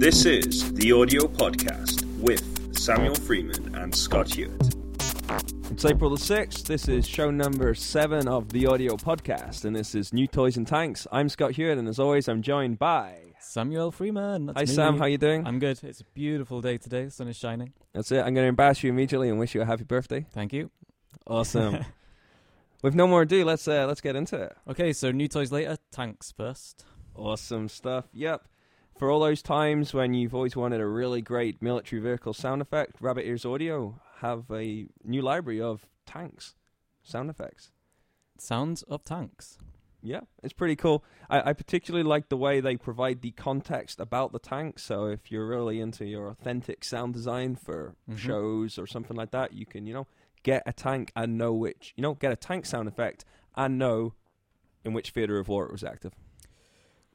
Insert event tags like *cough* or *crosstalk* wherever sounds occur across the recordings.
This is the audio podcast with Samuel Freeman and Scott Hewitt. It's April the 6th. This is show number 7 of the audio podcast, and this is New Toys and Tanks. I'm Scott Hewitt, and as always, I'm joined by. Samuel Freeman. That's Hi, me. Sam. How you doing? I'm good. It's a beautiful day today. The sun is shining. That's it. I'm going to embarrass you immediately and wish you a happy birthday. Thank you. Awesome. *laughs* With no more ado, let's uh, let's get into it. Okay, so new toys later. Tanks first. Awesome stuff. Yep. For all those times when you've always wanted a really great military vehicle sound effect, Rabbit Ears Audio have a new library of tanks sound effects. Sounds of tanks. Yeah, it's pretty cool. I, I particularly like the way they provide the context about the tank. So if you're really into your authentic sound design for Mhm. shows or something like that, you can, you know, get a tank and know which, you know, get a tank sound effect and know in which theater of war it was active.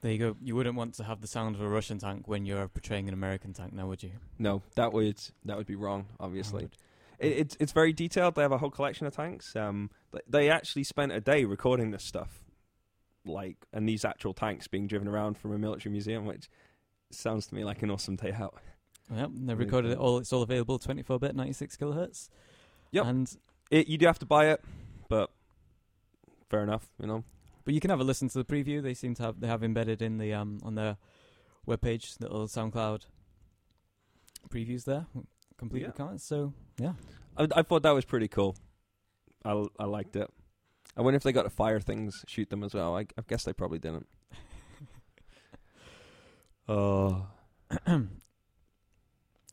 There you go. You wouldn't want to have the sound of a Russian tank when you're portraying an American tank, now would you? No, that would that would be wrong. Obviously, it, it's it's very detailed. They have a whole collection of tanks. Um, they actually spent a day recording this stuff, like and these actual tanks being driven around from a military museum, which sounds to me like an awesome day out. Yep. They recorded it all. It's all available 24-bit, 96 kilohertz. Yep. And It, you do have to buy it, but fair enough, you know. But you can have a listen to the preview. They seem to have they have embedded in the um on their webpage little SoundCloud previews there, complete Yeah. with comments. So yeah. I, I thought that was pretty cool. I I liked it. I wonder if they got to fire things, shoot them as well. I, I guess they probably didn't. *laughs* Oh, *clears throat*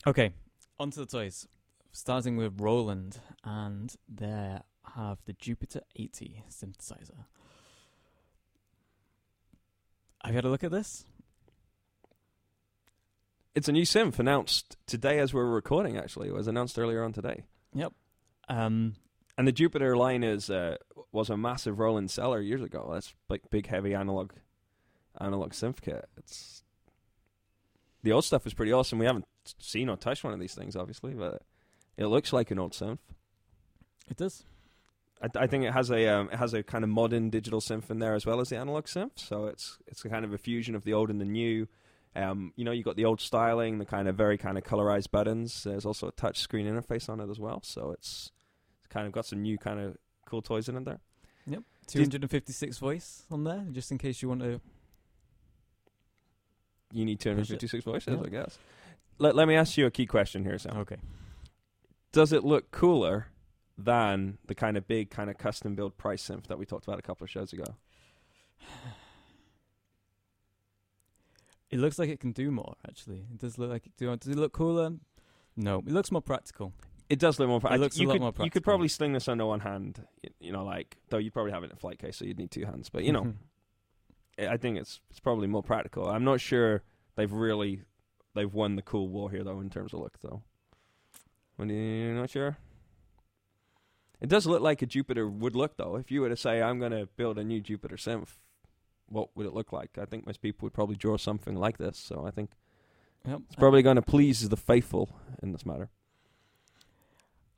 Okay, on to the toys. Starting with Roland, and they have the Jupiter 80 synthesizer. Have you had a look at this? it's a new synth announced today as we're recording. Actually, it was announced earlier on today. Yep. Um, And the Jupiter line is uh, was a massive Roland seller years ago. That's like big, heavy analog analog synth kit. It's the old stuff is pretty awesome. We haven't seen or touched one of these things, obviously, but it looks like an old synth. it does. I, I think it has a um, it has a kind of modern digital synth in there as well as the analog synth. So it's it's a kind of a fusion of the old and the new. Um, you know, you got the old styling, the kind of very kind of colorized buttons. There's also a touch screen interface on it as well. So it's it's kind of got some new kind of cool toys in it there. Yep, 256 voice on there, just in case you want to. You need 256 voices, Yeah. I guess. Let Let me ask you a key question here, Sam. Okay. Does it look cooler than the kind of big kind of custom build price synth that we talked about a couple of shows ago? It looks like it can do more. Actually, it does look like. Do does it look cooler? No, it looks more practical. It does look more. It looks you a lot could, more You could probably sling this under one hand. You know, like though you'd probably have it in a flight case, so you'd need two hands. But you know, *laughs* I I think it's it's probably more practical. I'm not sure they've really they've won the cool war here though in terms of look though. When you're not sure. It does look like a Jupiter would look though. If you were to say I'm going to build a new Jupiter synth, what would it look like? I think most people would probably draw something like this. So I think Yep. it's probably going to please the faithful in this matter.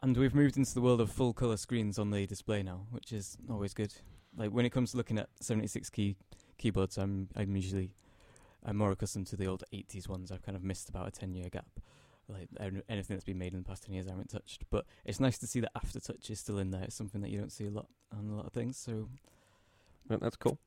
And we've moved into the world of full color screens on the display now, which is always good. Like when it comes to looking at 76 key keyboards, I'm I'm usually I'm more accustomed to the old 80s ones. I've kind of missed about a 10 year gap. Like anything that's been made in the past 10 years, I haven't touched. But it's nice to see that aftertouch is still in there. It's something that you don't see a lot on a lot of things. So that's cool.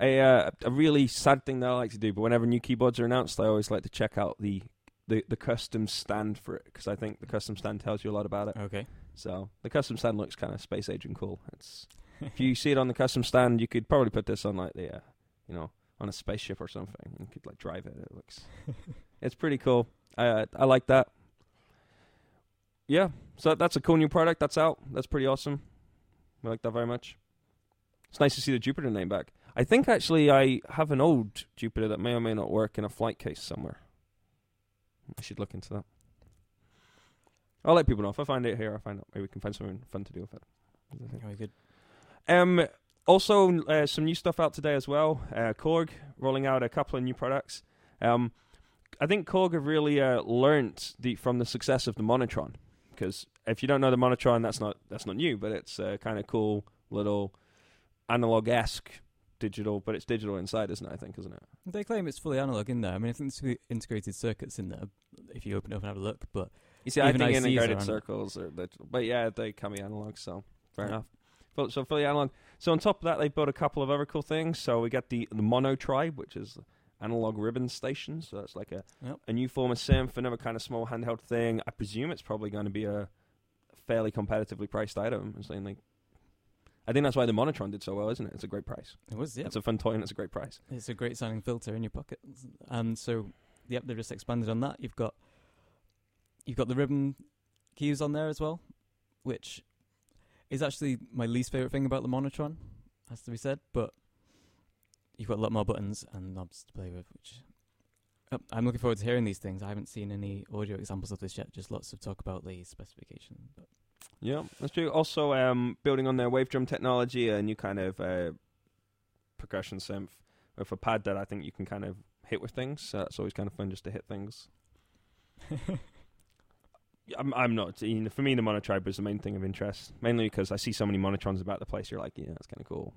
A uh, a really sad thing that I like to do, but whenever new keyboards are announced, I always like to check out the the, the custom stand for it because I think the custom stand tells you a lot about it. okay, So the custom stand looks kind of space age and cool. It's *laughs* if you see it on the custom stand, you could probably put this on like the uh, you know on a spaceship or something. You could like drive it. It looks *laughs* it's pretty cool. I uh, I like that. Yeah, so that's a cool new product that's out. That's pretty awesome. I like that very much. It's nice to see the Jupiter name back. I think actually I have an old Jupiter that may or may not work in a flight case somewhere. I should look into that. I'll let people know if I find it here. I find out. Maybe we can find something fun to do with it. very good. Um, also, uh, some new stuff out today as well. Uh, Korg rolling out a couple of new products. Um, I think Korg have really uh, learnt the, from the success of the Monotron. Because if you don't know the Monotron, that's not that's not new, but it's a kind of cool little analog esque digital, but it's digital inside, isn't it? I think, isn't it? They claim it's fully analog in there. I mean, I think there's the integrated circuits in there if you open it up and have a look. But You see, I think ICs integrated circles are digital, but yeah, they can be analog. So fair Yeah. enough. So fully analog. So on top of that, they've built a couple of other cool things. So we got the the Monotribe, which is analog ribbon station. So that's like a Yep. a new form of synth, another kind of small handheld thing. I presume it's probably going to be a fairly competitively priced item. It's like, I think that's why the Monotron did so well, isn't it? It's a great price. it was, yeah, It's a fun toy and it's a great price. it's a great sounding filter in your pocket. And so, yep, they've just expanded on that. You've got you've got the ribbon keys on there as well, which is actually my least favorite thing about the Monotron, has to be said. But you've got a lot more buttons and knobs to play with, which uh, I'm looking forward to hearing these things. I haven't seen any audio examples of this yet. Just lots of talk about the specification. But Yeah, that's true. Also, um, building on their wave drum technology, a new kind of uh, percussion synth with a pad that I think you can kind of hit with things. So that's always kind of fun just to hit things. *laughs* I'm, I'm not. You know, for me, the Monotribe was the main thing of interest, mainly because I see so many Monotrons about the place. You're like, yeah, that's kind of cool.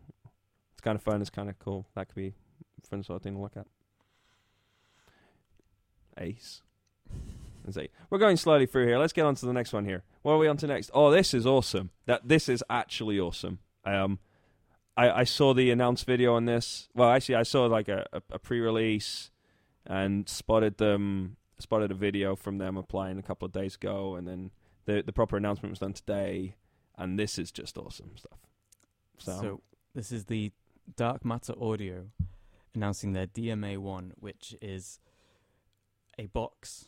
It's kind of fun. It's kind of cool. That could be fun sort of thing to look at. Ace. See. We're going slowly through here. Let's get on to the next one here. What are we on to next? Oh, this is awesome. That this is actually awesome. Um, I, I saw the announced video on this. Well, actually, I saw like a, a, a pre-release and spotted them spotted a video from them applying a couple of days ago, and then the the proper announcement was done today. And this is just awesome stuff. So, So this is the Dark Matter Audio announcing their DMA1, which is a box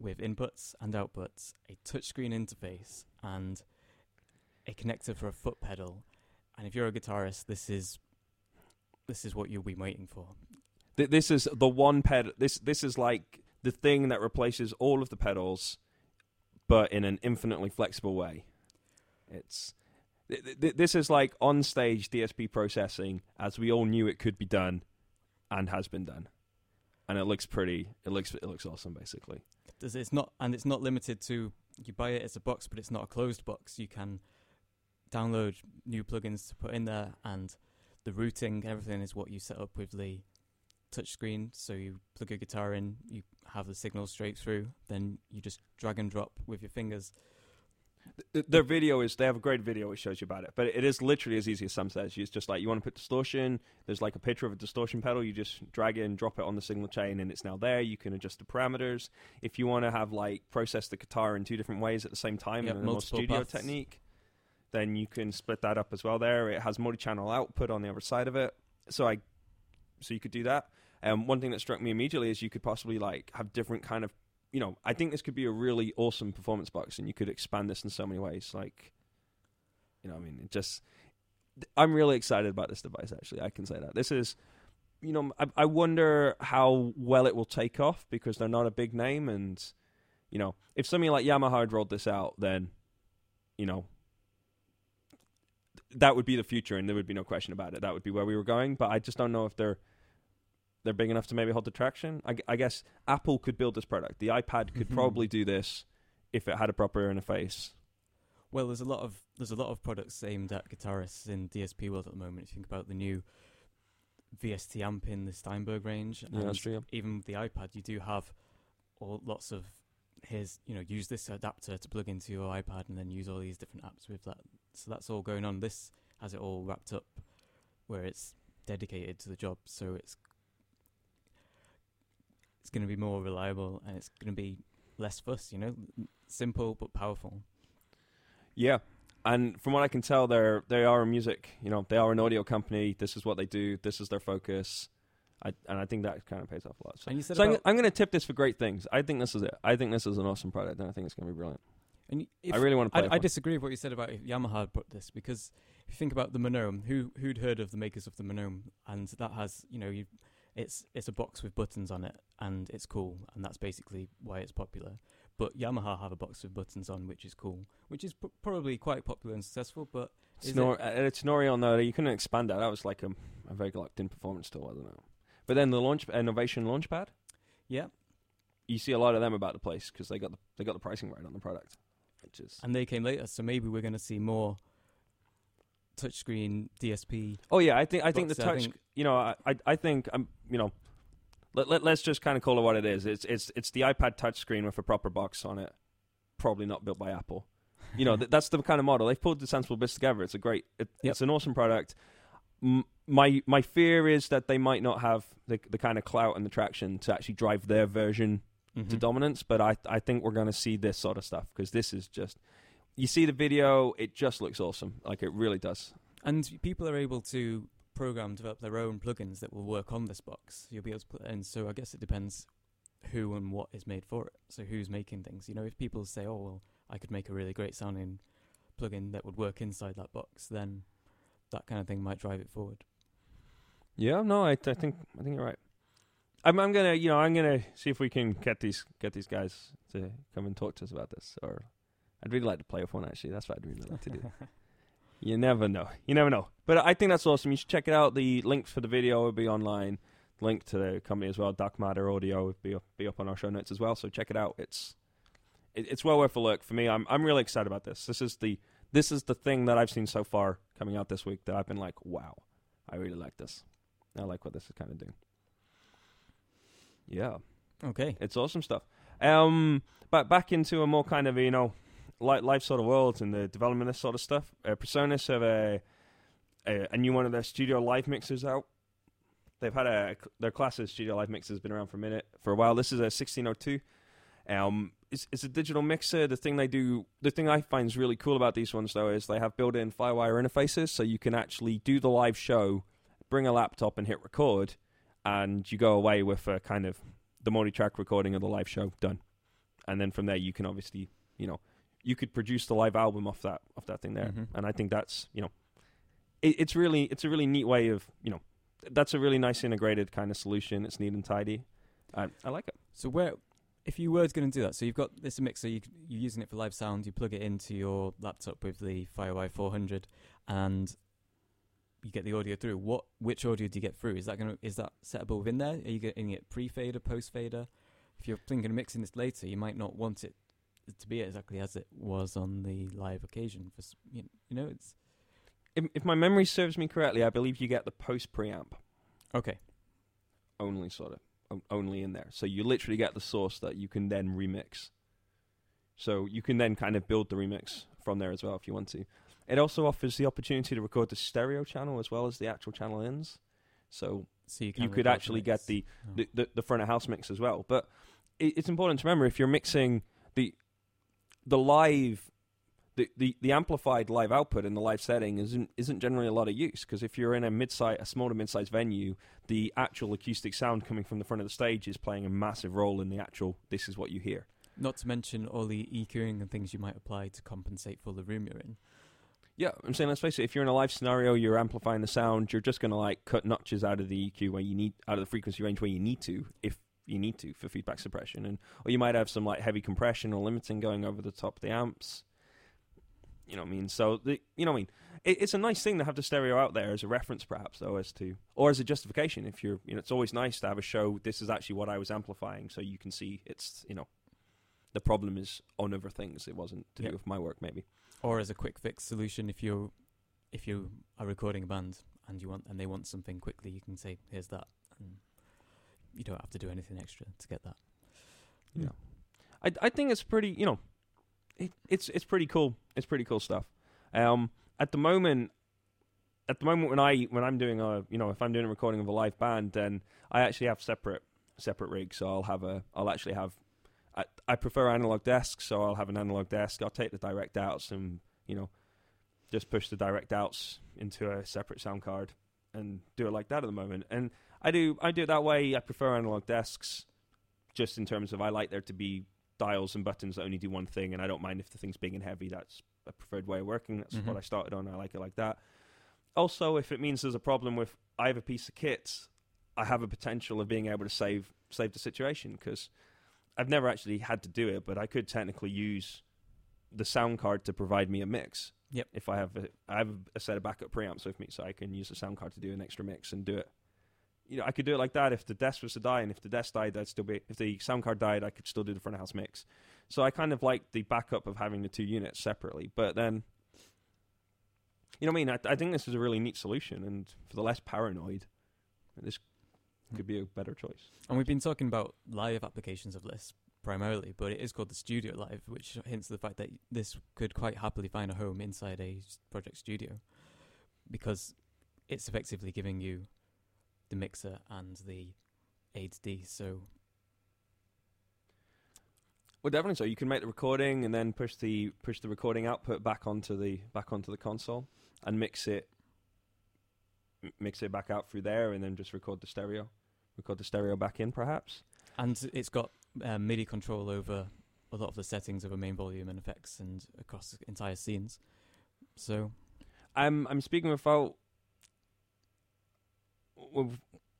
with inputs and outputs, a touchscreen interface, and a connector for a foot pedal. And if you're a guitarist, this is this is what you'll be waiting for. Th- this is the one pedal. This this is like the thing that replaces all of the pedals, but in an infinitely flexible way. It's th- th- this is like on stage DSP processing as we all knew it could be done, and has been done, and it looks pretty. It looks it looks awesome, basically. Does- It's not and it's not limited to you buy it as a box, but it's not a closed box. You can download new plugins to put in there, and the routing, everything is what you set up with the touchscreen. So you plug your guitar in, you have the signal straight through, then you just drag and drop with your fingers. Th- Their video is they have a great video which shows you about it, but it is literally as easy as some says. It's just like you want to put distortion. There's like a picture of a distortion pedal. You just drag it and drop it on the signal chain, and it's now there. You can adjust the parameters. If you want to have like process the guitar in two different ways at the same time Yep, in a more studio paths. technique, then you can split that up as well. There, it has multi-channel output on the other side of it. So I, so you could do that. Um, one thing that struck me immediately is you could possibly like have different kind of you know, I think this could be a really awesome performance box, and you could expand this in so many ways. Like, you know, I mean, it just, I'm really excited about this device. Actually, I can say that this is, you know, I, I wonder how well it will take off because they're not a big name, and you know, if something like Yamaha had rolled this out, then, you know, that would be the future, and there would be no question about it. That would be where we were going. But I just don't know if they're they're big enough to maybe hold the traction. I, I guess Apple could build this product. The iPad could Mhm. probably do this if it had a proper interface. Well, there's a lot of there's a lot of products aimed at guitarists in DSP world at the moment. If you think about the new VST amp in the Steinberg range, Yeah, and true. even with the iPad, you do have all lots of here's you know use this adapter to plug into your iPad and then use all these different apps with that. So that's all going on. This has it all wrapped up where it's dedicated to the job. So it's it's going to be more reliable and it's going to be less fuss. You know, simple but powerful. Yeah, and from what I can tell, they're they are a music. You know, they are an audio company. This is what they do. This is their focus. I, and I think that kind of pays off a lot. So, And you said so I'm, I'm going to tip this for great things. I think this is it. I think this is an awesome product, and I think it's going to be brilliant. And if, I really want to play. I, I disagree with what you said about if Yamaha had put this because if you think about the Monome, who who'd heard of the makers of the Monome, and that has you know you, it's it's a box with buttons on it and it's cool, and that's basically why it's popular. But Yamaha have a box with buttons on, which is cool, which is p- probably quite popular and successful. But is it- Snor- uh, it's Norion though. You couldn't expand that. That was like a, a very locked-in performance tool, i don't know But then the launch Novation launchpad, yeah, you see a lot of them about the place because they got the they got the pricing right on the product, which is and they came later, so maybe we're going to see more touchscreen DSP. Oh yeah, I think I think the I touch. think- You know, I I, think I'm. You know, let, let let's just kind of call it what it is. It's it's it's the iPad touchscreen with a proper box on it. Probably not built by Apple. You know, th- that's the kind of model they've pulled the sensible bits together. It's a great. It, Yep. It's an awesome product. M- my my fear is that they might not have the the kind of clout and the traction to actually drive their version to Mhm. dominance. But I I think we're going to see this sort of stuff because this is just. You see the video, it just looks awesome. Like it really does. And people are able to program, develop their own plugins that will work on this box. You'll be able to put, and so I guess it depends who and what is made for it. So who's making things? You know, if people say, "Oh, well, I could make a really great sounding plugin that would work inside that box," then that kind of thing might drive it forward. Yeah, no, I, I think I think you're right. I'm I'm gonna you know I'm gonna see if we can get these get these guys to come and talk to us about this. Or I'd really like to play with one actually. That's what I'd really like to do. *laughs* you never know. You never know. But I think that's awesome. You should check it out. The links for the video will be online. Link to the company as well. Dark Matter Audio will be up, be up on our show notes as well. So check it out. It's it, it's well worth a look for me. I'm I'm really excited about this. This is the this is the thing that I've seen so far coming out this week that I've been like, wow, I really like this. I like what this is kind of doing. Yeah, Okay. it's awesome stuff. Um, but back into a more kind of you know, life, life sort of Worlds and the development of sort of stuff. Uh, Presonus have a, a a new one of their studio live mixers out. They've had a their class of studio live mixers been around for a minute for a while. This is a 1602. Um, it's, it's a digital mixer. The thing they do, the thing I find is really cool about these ones though is they have built-in FireWire interfaces, so you can actually do the live show, bring a laptop and hit record, and you go away with a kind of the multi-track recording of the live show done, and then from there you can obviously, you know, you could produce the live album off that off that thing there, Mhm. and I think that's you know, it, it's really it's a really neat way of you know, that's a really nice integrated kind of solution. It's neat and tidy. I, I like it. So where, if you were going to do that, so you've got this mixer, you, you're using it for live sound, you plug it into your laptop with the FireWire 400, and you get the audio through. What, which audio do you get through? Is that going to, is that settable within there? Are you getting it pre-fader, post-fader? If you're thinking of mixing this later, you might not want it to be exactly as it was on the live occasion. For you know, it's If, if my memory serves me correctly, I believe you get the post preamp okay. only sort of only in there. So you literally get the source that you can then remix. So you can then kind of build the remix from there as well if you want to. It also offers the opportunity to record the stereo channel as well as the actual channel ins. So So you, you could record the actually get the, Oh. the, the, the front of house mix as well. But it, it's important to remember if you're mixing the the live the, the, the amplified live output in the live setting isn't isn't generally a lot of use because if you're in a mid-size a small to mid sized venue, the actual acoustic sound coming from the front of the stage is playing a massive role in the actual. This is what you hear. Not to mention all the EQing and things you might apply to compensate for the room you're in. Yeah, I'm saying let's face it. If you're in a live scenario, you're amplifying the sound. You're just going to like cut notches out of the EQ where you need out of the frequency range where you need to, if you need to for feedback suppression, and or you might have some like heavy compression or limiting going over the top of the amps. You know what I mean? So the you know what I mean? It, it's a nice thing to have the stereo out there as a reference, perhaps, though, as to or as a justification. If you're, you know, it's always nice to have a show. This is actually what I was amplifying, so you can see it's, you know, the problem is on other things. It wasn't to Yep. do with my work, maybe. or as a quick fix solution if you if you are recording a band and you want and they want something quickly you can say here's that and you don't have to do anything extra to get that Yeah. I I think it's pretty, you know, it, it's it's pretty cool. It's pretty cool stuff. Um, at the moment, at the moment when I when I'm doing a, you know, if I'm doing a recording of a live band, then I actually have separate separate rigs. So I'll have a, I'll actually have, I I prefer analog desks, so I'll have an analog desk. I'll take the direct outs and you know, just push the direct outs into a separate sound card and do it like that at the moment. And I do I do it that way. I prefer analog desks just in terms of I like there to be dials and buttons that only do one thing, and I don't mind if the thing's big and heavy. That's a preferred way of working. That's Mhm. what I started on. I like it like that. Also, if it means there's a problem with I have a piece of kit, I have a potential of being able to save save the situation because I've never actually had to do it, but I could technically use the sound card to provide me a mix. Yep. If I have a, I have a set of backup preamps with me, so I can use the sound card to do an extra mix and do it you know, I could do it like that if the desk was to die, and if the desk died, I'd still be. If the sound card died, I could still do the front of house mix. So I kind of like the backup of having the two units separately. But then, You know what I mean? I, I think this is a really neat solution, and for the less paranoid, this hmm. could be a better choice. And we've been talking about live applications of this primarily, but it is called the Studio Live, which hints at the fact that this could quite happily find a home inside a Project Studio, because it's effectively giving you the mixer and the AID. So Well, definitely. So you can make the recording and then push the push the recording output back onto the back onto the console and mix it mix it back out through there, and then just record the stereo, record the stereo back in, perhaps. and it's got uh, MIDI control over a lot of the settings over main volume and effects and across entire scenes. So I'm I'm speaking without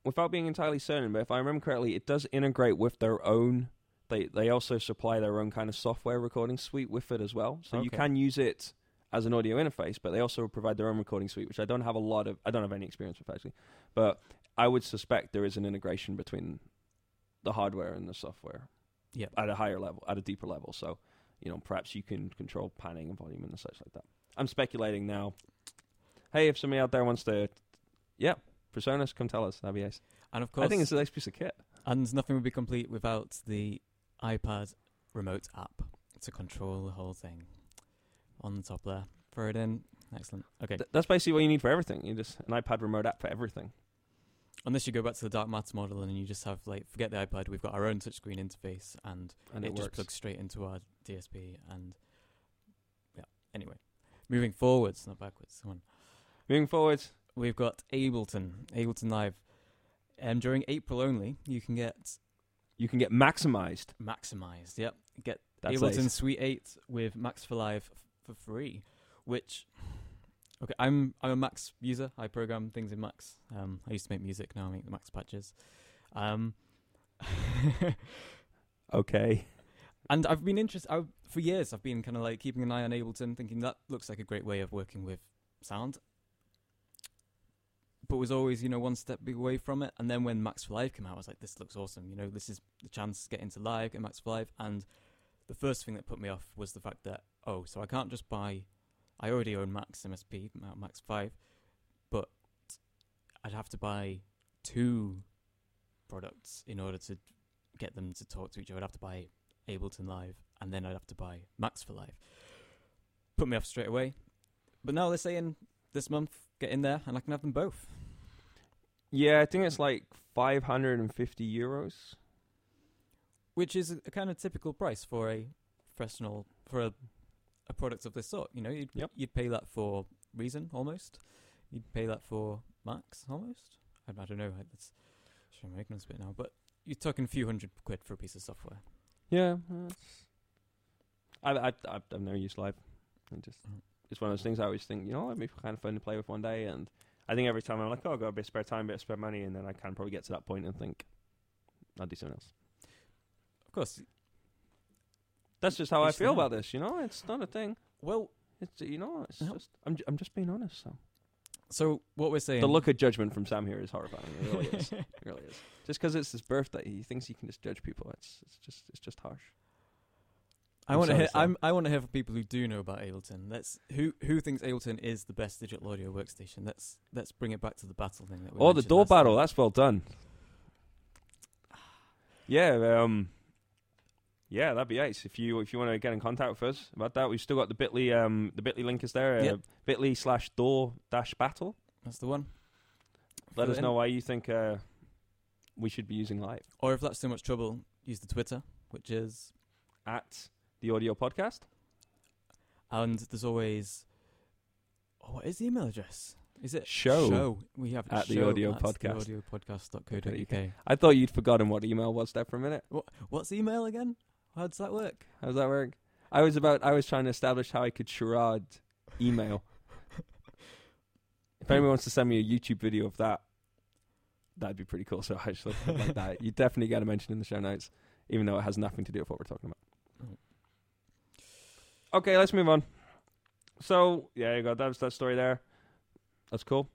without being entirely certain, but if I remember correctly, it does integrate with their own. They they also supply their own kind of software recording suite with it as well, so you can use it as an audio interface. But they also provide their own recording suite, which I don't have a lot of. I don't have any experience with actually, but I would suspect there is an integration between the hardware and the software yeah, at a higher level, at a deeper level. So, you know, perhaps you can control panning and volume and such like that. I'm speculating now. Hey, if somebody out there wants to, yeah, PreSonus, come tell us. That'd be nice. and of course, I think it's a nice piece of kit. and nothing would be complete without the iPad remote app to control the whole thing. On the top there, throw it in. Excellent. Okay, Th- that's basically what you need for everything. You just an iPad remote app for everything. Unless you go back to the dark matter model and you just have like forget the iPad, we've got our own touchscreen interface and And it, it, just plugs straight into our DSP and yeah. Anyway, moving forwards, not backwards. Come on. Moving forwards, We've got Ableton, Ableton Live. Um, during April only, you can get you can get maximized. maximized. Yep, get That's Ableton nice. Suite 8 with Max for Live f- for free, which okay, I'm I'm a Max user. I program things in Max. Um, I used to make music. Now I make the Max patches. Um, *laughs* Okay. and I've been interested I, for years. I've been kind of like keeping an eye on Ableton, thinking that looks like a great way of working with sound. But was always, you know, one step away from it. And then when Max for Live came out, I was like, this looks awesome. You know, this is the chance to get into live, get Max for Live. And the first thing that put me off was the fact that, oh, so I can't just buy, I already own Max MSP, uh, Max 5, but I'd have to buy two products in order to get them to talk to each other. I'd have to buy Ableton Live, and then I'd have to buy Max for Live. Put me off straight away. But now they're saying this month, get in there, and I can have them both. Yeah, I think it's like 550 euros. which is a, a kind of typical price for a professional for a a product of this sort. You know, you'd Yep. you'd pay that for Reason almost. You'd pay that for Max almost. I, I don't know. That's show my ignorance a bit now, but you're talking a few hundred quid for a piece of software. Yeah, that's- I, I, I've, I've never used live. I just, Mhm. it's one of those things I always think, you know, it'd be kind of fun to play with one day. And I think every time I'm like, oh, I've got a bit of spare time, a bit of spare money, and then I can probably get to that point and think, I'll do something else. Of course. That's just how I feel about this. You know, it's not a thing. Well, It's you know, it's just I'm, j- I'm just being honest. So so what we're saying. the look of judgment from Sam here is horrifying. It really is. *laughs* It really is. Just because it's his birthday, he thinks he can just judge people. It's it's just it's just harsh. I want to hear. I'm, I want to hear from people who do know about Ableton. Let's who who thinks Ableton is the best digital audio workstation. Let's let's bring it back to the battle thing that we Oh, the DAW last time. battle. That's well done. Yeah, um, yeah, that'd be nice. If you if you want to get in contact with us about that, we've still got the Bitly um the Bitly link is there. Uh, Yep. Bitly slash DAW dash battle. That's the one. Let Fill us know why you think uh, we should be using live Or if that's too much trouble, use the Twitter, which is at the audio podcast. and there's always. Oh, what is the email address? Is it Show. Show. We have At the audio podcast. theaudiopodcast.co.uk. I thought you'd forgotten what email was there for a minute. What's email again? How does that work? How does that work? I was about. I was trying to establish how I could charade email. if anyone wants to send me a YouTube video of that, that'd be pretty cool. So I just look like that. You definitely got to mention in the show notes, even though it has nothing to do with what we're talking about. Mm. Okay, let's move on. So yeah, you got that, that story there. That's cool.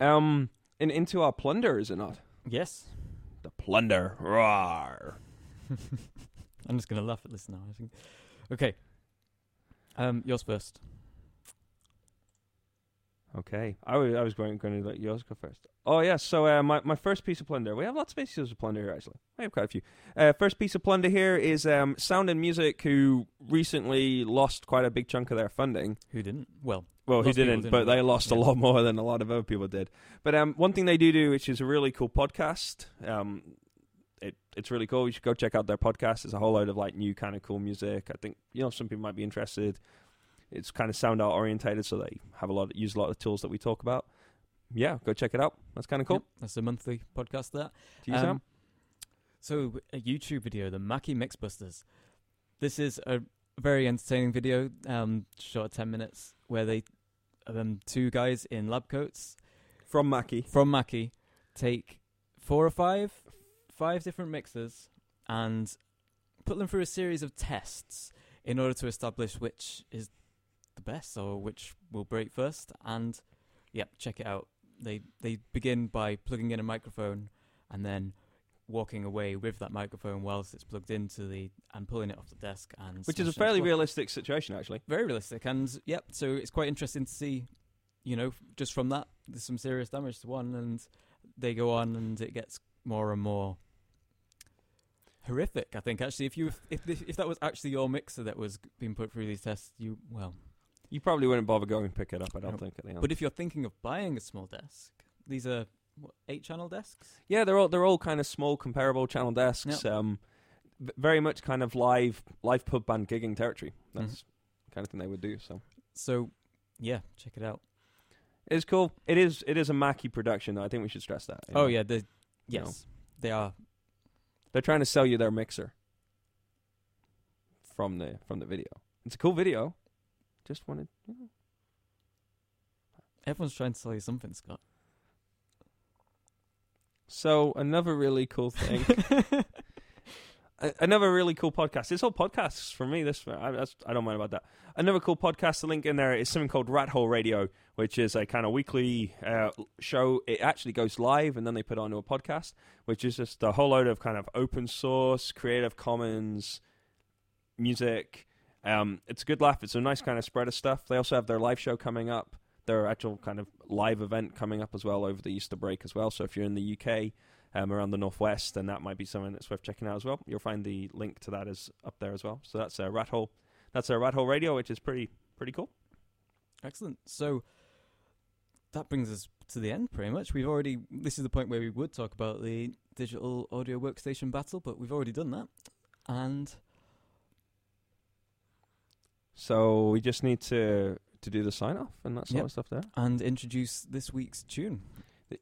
Um, and into our plunder, is it not? Yes. The plunder. Roar. *laughs* I'm just gonna laugh at this now. I think. Okay. Um, yours first. Okay, I was I was going going to let yours go first. Oh yeah, so uh, my my first piece of plunder. We have lots of pieces of plunder here actually. We have quite a few. Uh, first piece of plunder here is um, Sound and Music, who recently lost quite a big chunk of their funding. Who didn't? Well, Well, he Lots of people didn't, didn't, but they lost a lot more than a lot of other people did. But um, one thing they do do, which is a really cool podcast. Um, it it's really cool. You should go check out their podcast. There's a whole load of like new kind of cool music. I think you know some people might be interested. It's kind of sound art orientated, so they have a lot use a lot of the tools that we talk about. Yeah, go check it out. That's kind of cool. yep, that's a monthly podcast. That Do you? Um, So a YouTube video, the Mackie Mixbusters. This is a very entertaining video, um, short ten minutes, where they, um, two guys in lab coats From Mackie. from Mackie take four or five, five different mixers and put them through a series of tests in order to establish which is the best or which will break first. And yep, check it out. They they begin by plugging in a microphone and then walking away with that microphone whilst it's plugged into the and pulling it off the desk and Which is a fairly realistic situation, actually. very realistic and yep so it's quite interesting to see you know just from that there's some serious damage to one and they go on and it gets more and more horrific i think actually if you if if, if that was actually your mixer that was being put through these tests you well You probably wouldn't bother going and pick it up. I don't Nope. think. At the end. but if you're thinking of buying a small desk these are what, eight channel desks Yeah, they're all they're all kind of small, comparable channel desks. Um, very much kind of live live pub band gigging territory. That's the kind of thing they would do. So so yeah check it out it's cool. It is it is a Mackie production. though. I think we should stress that. oh know. yeah the You know, yes they are they're trying to sell you their mixer from the from the video. It's a cool video. Just wanted. You know. everyone's trying to sell you something scott So another really cool thing. *laughs* Another really cool podcast. It's all podcasts for me. This I, I don't mind about that. Another cool podcast. The link in there is something called Rat Hole Radio, which is a kind of weekly uh, show. It actually goes live and then they put it onto a podcast, which is just a whole load of kind of open source, Creative Commons music. Um, it's a good laugh. It's a nice kind of spread of stuff. They also have their live show coming up. Their actual kind of live event coming up as well over the Easter break as well. So if you're in the UK, um, around the northwest, then that might be something that's worth checking out as well. You'll find the link to that is up there as well. So that's a rat hole. That's a rat hole radio, which is pretty pretty cool. Excellent. So that brings us to the end, pretty much. We've already. This is the point where we would talk about the digital audio workstation battle, but we've already done that. And So we just need to to do the sign off and that sort Yep. of stuff there. and introduce this week's tune.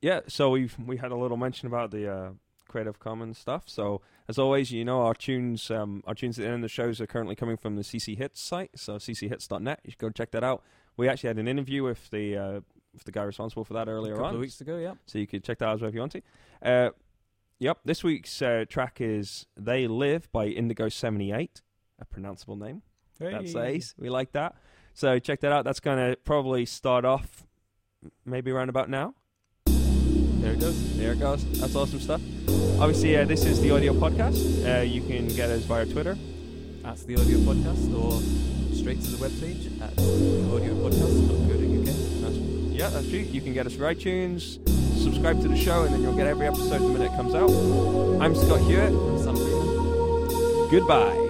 Yeah. So we've we had a little mention about the uh, Creative Commons stuff. So as always, you know our tunes um, our tunes at the end of the shows are currently coming from the CC Hits site. So cchits.net. You should go check that out. We actually had an interview with the uh, with the guy responsible for that earlier a couple on. of weeks ago, yeah. so you could check that out as well if you want to. Uh, yep, this week's uh, track is "They Live" by Indigo Seventy Eight, a pronounceable name. Hey. That's ace. We like that. So check that out. That's gonna probably start off maybe around about now. There it goes. There it goes. That's awesome stuff. Obviously, uh, this is the audio podcast. Uh, you can get us via Twitter. That's the audio podcast, or straight to the webpage at audiopodcast.co.uk. That's, yeah, that's true. You can get us through iTunes. Subscribe to the show, and then you'll get every episode the minute it comes out. I'm Scott Hewitt. I'm Sam Freeman. Goodbye.